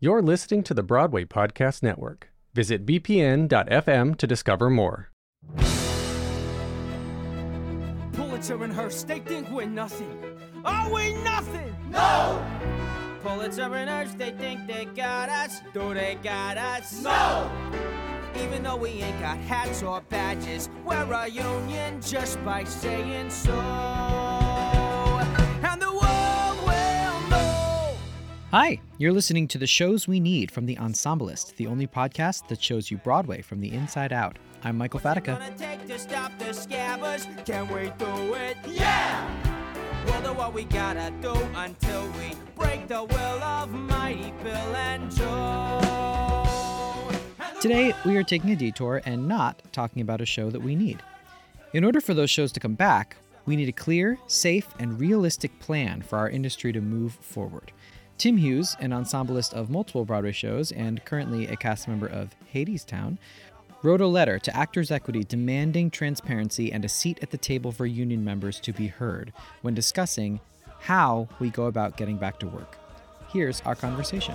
You're listening to the Broadway Podcast Network. Visit bpn.fm to discover more. Pulitzer and Hearst, they think we're nothing. Are we nothing? No! Pulitzer and Hearst, they think they got us. Do they got us? No! Even though we ain't got hats or badges, we're a union just by saying so. Hi, you're listening to the shows we need from The Ensemblist, the only podcast that shows you Broadway from the inside out. I'm Michael Fatica. Gonna take to stop the scabbers. Can we do it? Yeah! We'll do what we gotta do until we break the will of mighty Bill and Joe. Today, we are taking a detour and not talking about a show that we need. In order for those shows to come back, we need a clear, safe, and realistic plan for our industry to move forward. Tim Hughes, an ensemblist of multiple Broadway shows and currently a cast member of Hadestown, wrote a letter to Actors Equity demanding transparency and a seat at the table for union members to be heard when discussing how we go about getting back to work. Here's our conversation.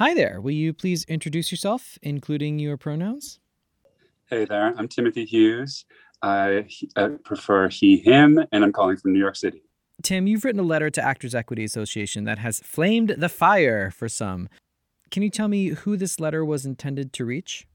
Hi there. Will you please introduce yourself, including your pronouns? Hey there, I'm Timothy Hughes. I uh, prefer he, him, and I'm calling from New York City. Tim, you've written a letter to Actors Equity Association that has flamed the fire for some. Can you tell me who this letter was intended to reach?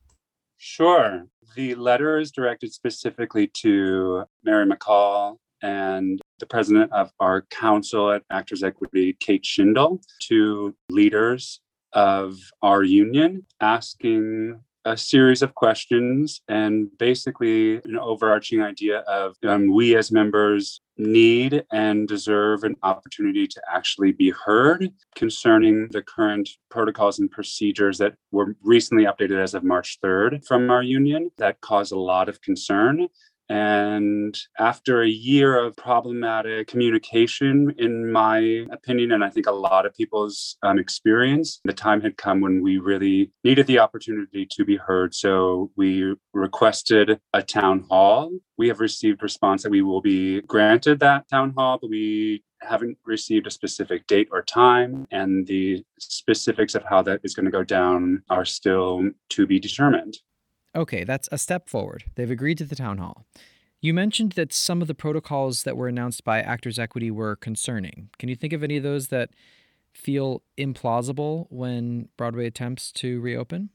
Sure. The letter is directed specifically to Mary McColl and the president of our council at Actors Equity, Kate Shindle, to leaders of our union, asking a series of questions and basically an overarching idea of um, we as members need and deserve an opportunity to actually be heard concerning the current protocols and procedures that were recently updated as of March 3rd from our union that caused a lot of concern and after a year of problematic communication, in my opinion, and I think a lot of people's um, experience, the time had come when we really needed the opportunity to be heard. So we requested a town hall. We have received response that we will be granted that town hall, but we haven't received a specific date or time, and the specifics of how that is going to go down are still to be determined. Okay, that's a step forward. They've agreed to the town hall. You mentioned that some of the protocols that were announced by Actors Equity were concerning. Can you think of any of those that feel implausible when Broadway attempts to reopen?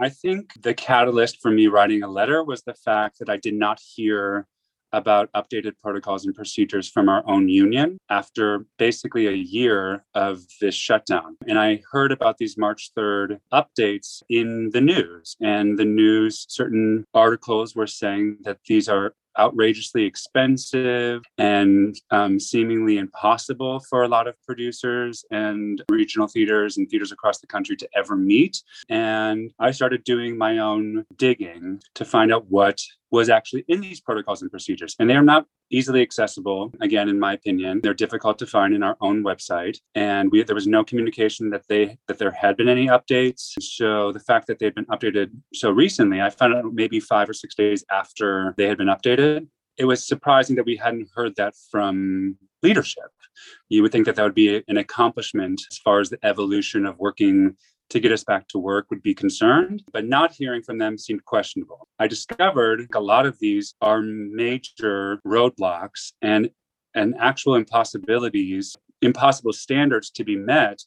I think the catalyst for me writing a letter was the fact that I did not hear about updated protocols and procedures from our own union after basically a year of this shutdown. And I heard about these March 3rd updates in the news, and the news, certain articles were saying that these are outrageously expensive and um, seemingly impossible for a lot of producers and regional theaters and theaters across the country to ever meet. And I started doing my own digging to find out what was actually in these protocols and procedures. And they are not easily accessible. Again, in my opinion, they're difficult to find in our own website. And we, there was no communication that they that there had been any updates. So the fact that they've been updated so recently, I found out maybe five or six days after they had been updated. It was surprising that we hadn't heard that from leadership. You would think that that would be an accomplishment as far as the evolution of working to get us back to work would be concerned, but not hearing from them seemed questionable. I discovered a lot of these are major roadblocks and and actual impossibilities, impossible standards to be met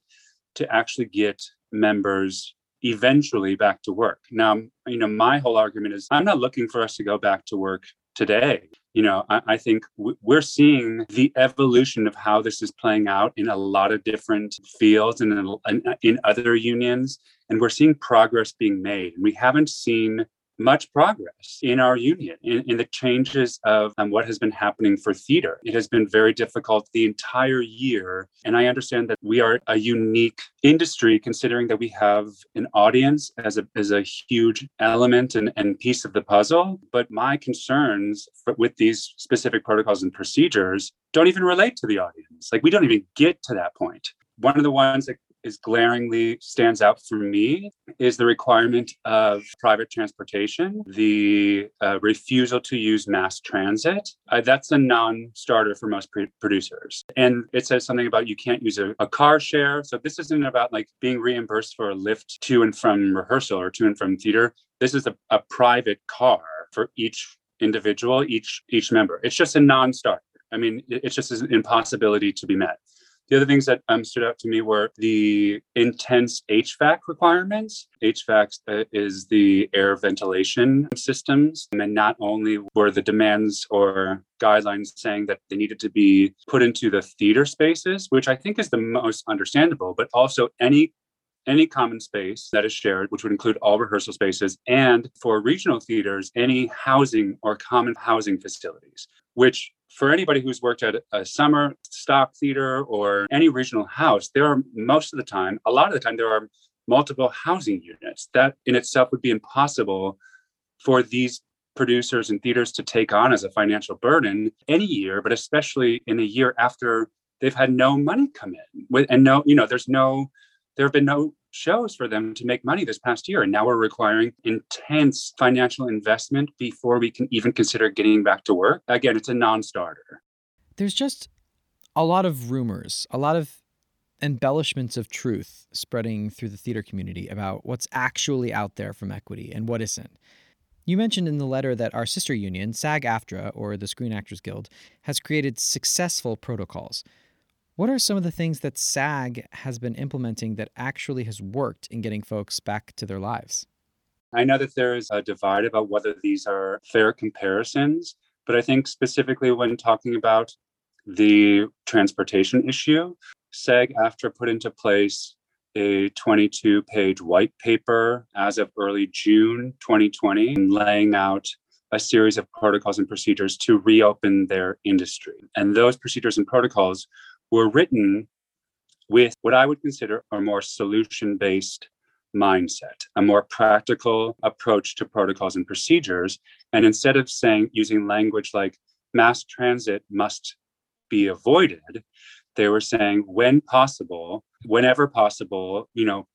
to actually get members eventually back to work. Now, you know, my whole argument is I'm not looking for us to go back to work today. You know, I, I think we're seeing the evolution of how this is playing out in a lot of different fields and in, in other unions. And we're seeing progress being made. And we haven't seen much progress in our union in, in the changes of um, what has been happening for theater. It has been very difficult the entire year. And I understand that we are a unique industry considering that we have an audience as a, as a huge element and, and piece of the puzzle. But my concerns for, with these specific protocols and procedures don't even relate to the audience. Like we don't even get to that point. One of the ones that is glaringly stands out for me is the requirement of private transportation, the uh, refusal to use mass transit. Uh, that's a non-starter for most pre- producers, and it says something about you can't use a, a car share. So this isn't about like being reimbursed for a lift to and from rehearsal or to and from theater. This is a, a private car for each individual, each each member. It's just a non-starter. I mean, it's just an impossibility to be met. The other things that um, stood out to me were the intense HVAC requirements. HVAC uh, is the air ventilation systems. And not only were the demands or guidelines saying that they needed to be put into the theater spaces, which I think is the most understandable, but also any any common space that is shared, which would include all rehearsal spaces, and for regional theaters, any housing or common housing facilities, which for anybody who's worked at a summer stock theater or any regional house, there are most of the time, a lot of the time, there are multiple housing units. That in itself would be impossible for these producers and theaters to take on as a financial burden any year, but especially in a year after they've had no money come in with and no, you know, there's no, there have been no shows for them to make money this past year. And now we're requiring intense financial investment before we can even consider getting back to work. Again, it's a non starter. There's just a lot of rumors, a lot of embellishments of truth spreading through the theater community about what's actually out there from equity and what isn't. You mentioned in the letter that our sister union, SAG AFTRA, or the Screen Actors Guild, has created successful protocols. What are some of the things that SAG has been implementing that actually has worked in getting folks back to their lives? I know that there is a divide about whether these are fair comparisons, but I think specifically when talking about the transportation issue, SAG AFTRA put into place a 22 page white paper as of early June 2020, laying out a series of protocols and procedures to reopen their industry. And those procedures and protocols were written with what I would consider a more solution based mindset, a more practical approach to protocols and procedures. And instead of saying using language like mass transit must be avoided, they were saying when possible, whenever possible, you know,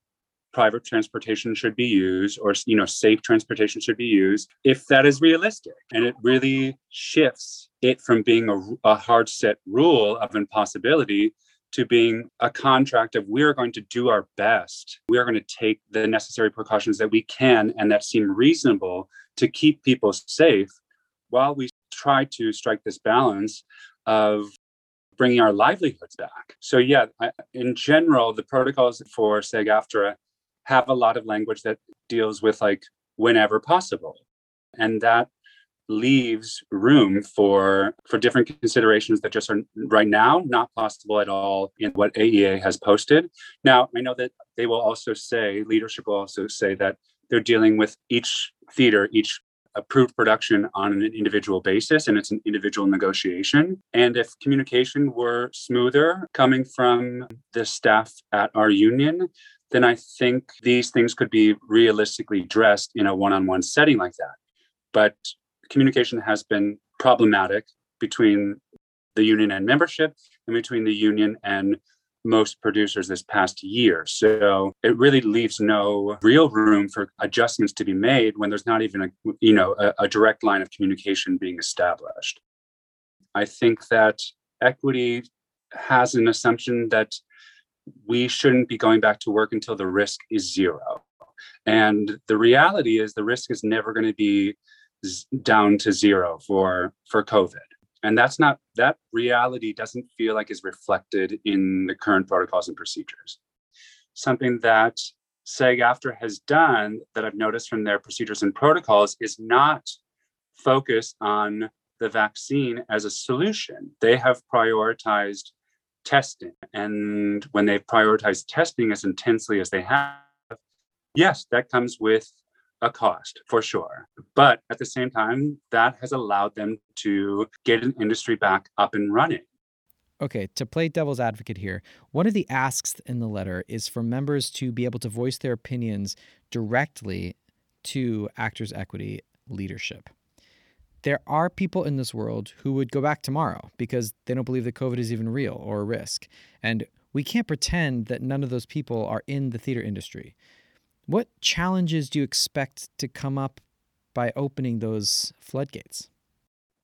private transportation should be used or you know safe transportation should be used if that is realistic and it really shifts it from being a, a hard set rule of impossibility to being a contract of we are going to do our best. We are going to take the necessary precautions that we can and that seem reasonable to keep people safe while we try to strike this balance of bringing our livelihoods back. So, yeah, I, in general, the protocols for SAG AFTRA have a lot of language that deals with like whenever possible. And that leaves room for for different considerations that just are right now not possible at all in what AEA has posted. Now, I know that they will also say leadership will also say that they're dealing with each theater, each approved production on an individual basis and it's an individual negotiation. And if communication were smoother coming from the staff at our union, then I think these things could be realistically addressed in a one on one setting like that. But communication has been problematic between the union and membership and between the union and most producers this past year. So it really leaves no real room for adjustments to be made when there's not even a you know a, a direct line of communication being established. I think that equity has an assumption that we shouldn't be going back to work until the risk is zero. And the reality is the risk is never going to be down to zero for for COVID. And that's not that reality doesn't feel like is reflected in the current protocols and procedures. Something that SAG AFTRA has done that I've noticed from their procedures and protocols is not focus on the vaccine as a solution. They have prioritized testing. And when they've prioritized testing as intensely as they have, yes, that comes with a cost for sure. But at the same time, that has allowed them to get an industry back up and running. Okay, to play devil's advocate here, one of the asks in the letter is for members to be able to voice their opinions directly to Actors Equity leadership. There are people in this world who would go back tomorrow because they don't believe that COVID is even real or a risk. And we can't pretend that none of those people are in the theater industry. What challenges do you expect to come up by opening those floodgates?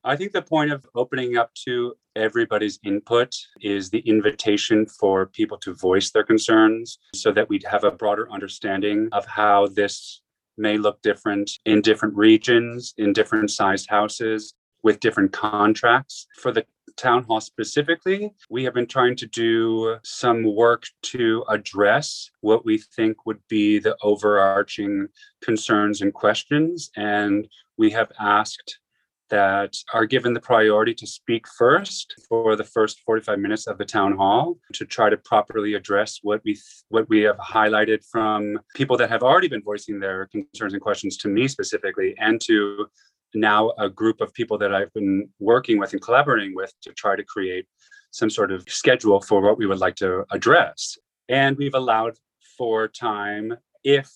I think the point of opening up to everybody's input is the invitation for people to voice their concerns so that we'd have a broader understanding of how this may look different in different regions, in different sized houses, with different contracts. For the town hall specifically, we have been trying to do some work to address what we think would be the overarching concerns and questions. And we have asked that are given the priority to speak first for the first 45 minutes of the town hall to try to properly address what we what we have highlighted from people that have already been voicing their concerns and questions to me specifically and to now a group of people that I've been working with and collaborating with to try to create some sort of schedule for what we would like to address. And we've allowed for time if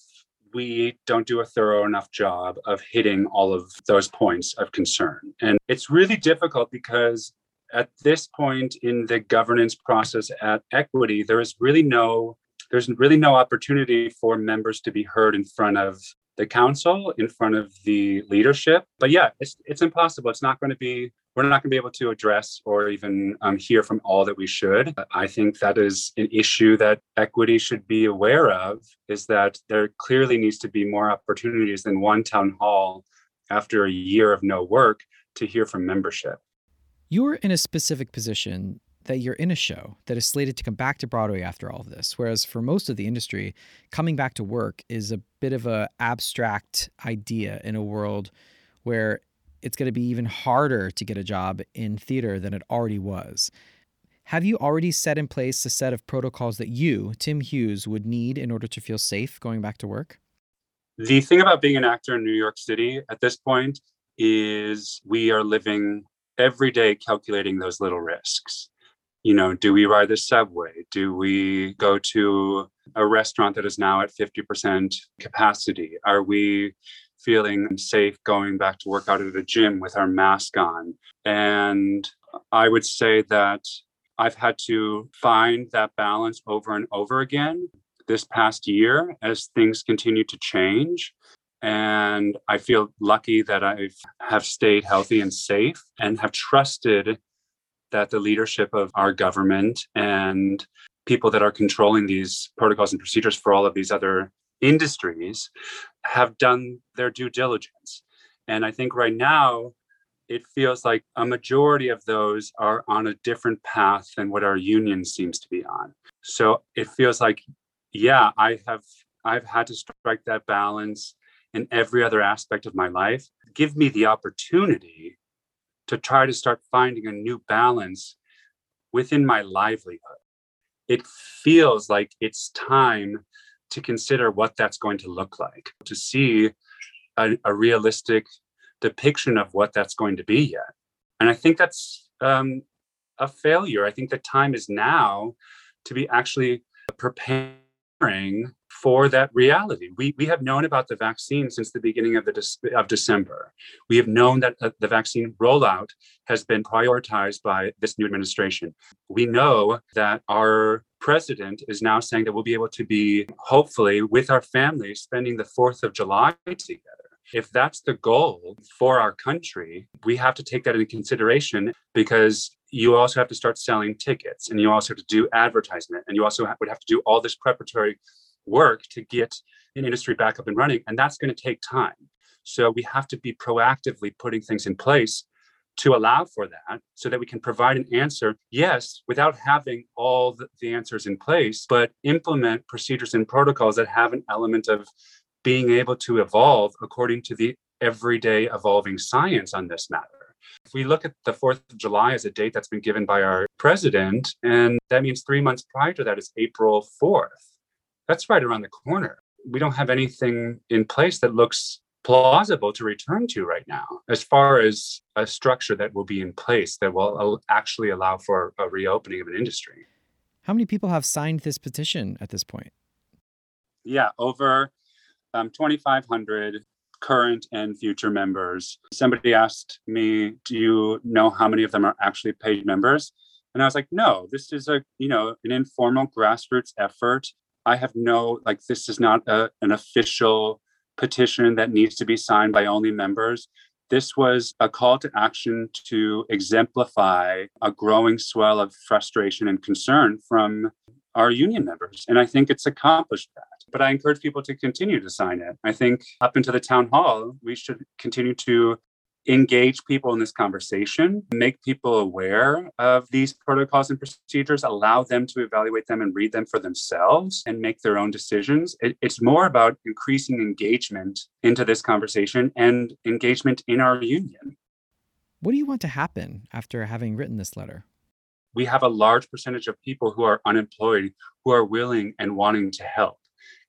we don't do a thorough enough job of hitting all of those points of concern. And it's really difficult because at this point in the governance process at equity, there is really no there's really no opportunity for members to be heard in front of the council, in front of the leadership. But yeah, it's it's impossible. It's not going to be we're not going to be able to address or even um, hear from all that we should. I think that is an issue that equity should be aware of is that there clearly needs to be more opportunities than one town hall after a year of no work to hear from membership. You're in a specific position that you're in a show that is slated to come back to Broadway after all of this. Whereas for most of the industry, coming back to work is a bit of a abstract idea in a world where it's going to be even harder to get a job in theater than it already was. Have you already set in place a set of protocols that you, Tim Hughes, would need in order to feel safe going back to work? The thing about being an actor in New York City at this point is we are living every day calculating those little risks. You know, do we ride the subway? Do we go to a restaurant that is now at 50% capacity? Are we feeling safe going back to work out at a gym with our mask on. And I would say that I've had to find that balance over and over again this past year as things continue to change. And I feel lucky that I have stayed healthy and safe and have trusted that the leadership of our government and people that are controlling these protocols and procedures for all of these other industries have done their due diligence. And I think right now, it feels like a majority of those are on a different path than what our union seems to be on. So it feels like, yeah, I have I've had to strike that balance in every other aspect of my life. Give me the opportunity to try to start finding a new balance within my livelihood. It feels like it's time to consider what that's going to look like, to see a, a realistic depiction of what that's going to be yet. And I think that's um, a failure. I think the time is now to be actually preparing for that reality. We, we have known about the vaccine since the beginning of, the of December. We have known that uh, the vaccine rollout has been prioritized by this new administration. We know that our president is now saying that we'll be able to be, hopefully, with our families spending the 4th of July together. If that's the goal for our country, we have to take that into consideration because you also have to start selling tickets and you also have to do advertisement and you also would have to do all this preparatory work to get an industry back up and running. And that's going to take time. So we have to be proactively putting things in place to allow for that so that we can provide an answer, yes, without having all the, answers in place, but implement procedures and protocols that have an element of being able to evolve according to the everyday evolving science on this matter. If we look at the 4th of July as a date that's been given by our president, and that means three months prior to that is April 4th, that's right around the corner. We don't have anything in place that looks plausible to return to right now as far as a structure that will be in place that will actually allow for a reopening of an industry. How many people have signed this petition at this point? Yeah, over um, 2,500 current and future members. Somebody asked me, "Do you know how many of them are actually paid members?" And I was like, "No, this is a you know an informal grassroots effort. I have no like this is not a, an official petition that needs to be signed by only members. This was a call to action to exemplify a growing swell of frustration and concern from our union members. And I think it's accomplished that. But I encourage people to continue to sign it. I think up into the town hall, we should continue to engage people in this conversation, make people aware of these protocols and procedures, allow them to evaluate them and read them for themselves and make their own decisions. It, it's more about increasing engagement into this conversation and engagement in our union. What do you want to happen after having written this letter? We have a large percentage of people who are unemployed who are willing and wanting to help.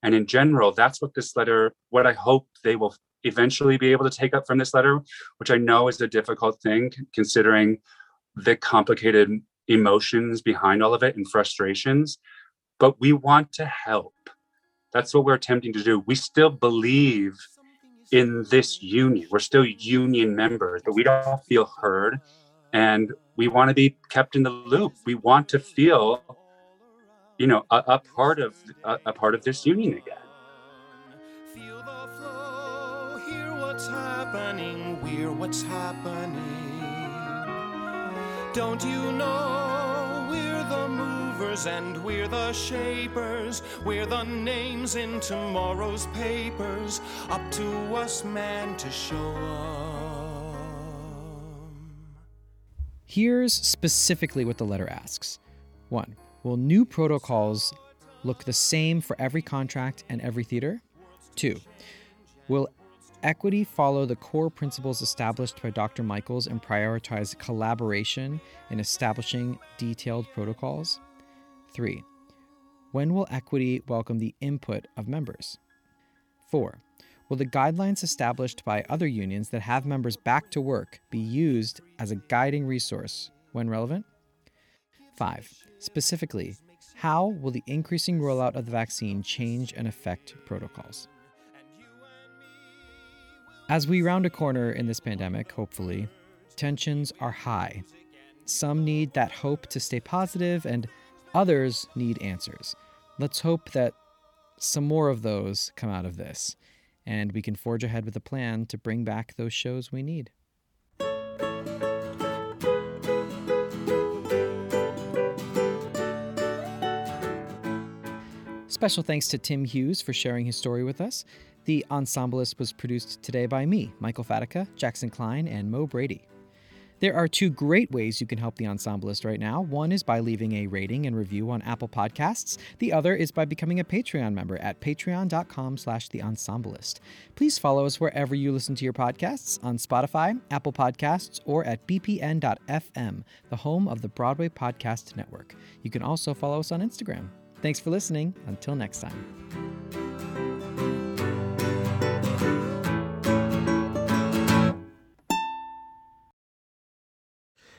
And in general, that's what this letter, what I hope they will eventually be able to take up from this letter, which I know is a difficult thing considering the complicated emotions behind all of it and frustrations. But we want to help. That's what we're attempting to do. We still believe in this union. We're still union members, but we don't feel heard. And we want to be kept in the loop. We want to feel, you know, a, a part of a, a part of this union again. Happening, we're what's happening. Don't you know we're the movers and we're the shapers? We're the names in tomorrow's papers. Up to us, man, to show them. Here's specifically what the letter asks 1. Will new protocols look the same for every contract and every theater? 2. Will equity follow the core principles established by Dr. Michaels and prioritize collaboration in establishing detailed protocols? 3. When will equity welcome the input of members? 4. Will the guidelines established by other unions that have members back to work be used as a guiding resource when relevant? 5. Specifically, how will the increasing rollout of the vaccine change and affect protocols? As we round a corner in this pandemic, hopefully, tensions are high. Some need that hope to stay positive, and others need answers. Let's hope that some more of those come out of this, and we can forge ahead with a plan to bring back those shows we need. Special thanks to Tim Hughes for sharing his story with us. The Ensemblist was produced today by me, Michael Fatica, Jackson Klein, and Mo Brady. There are two great ways you can help the Ensemblist right now. One is by leaving a rating and review on Apple Podcasts. The other is by becoming a Patreon member at patreon.com slash the ensemblist. Please follow us wherever you listen to your podcasts on Spotify, Apple Podcasts, or at bpn.fm, the home of the Broadway Podcast Network. You can also follow us on Instagram. Thanks for listening. Until next time.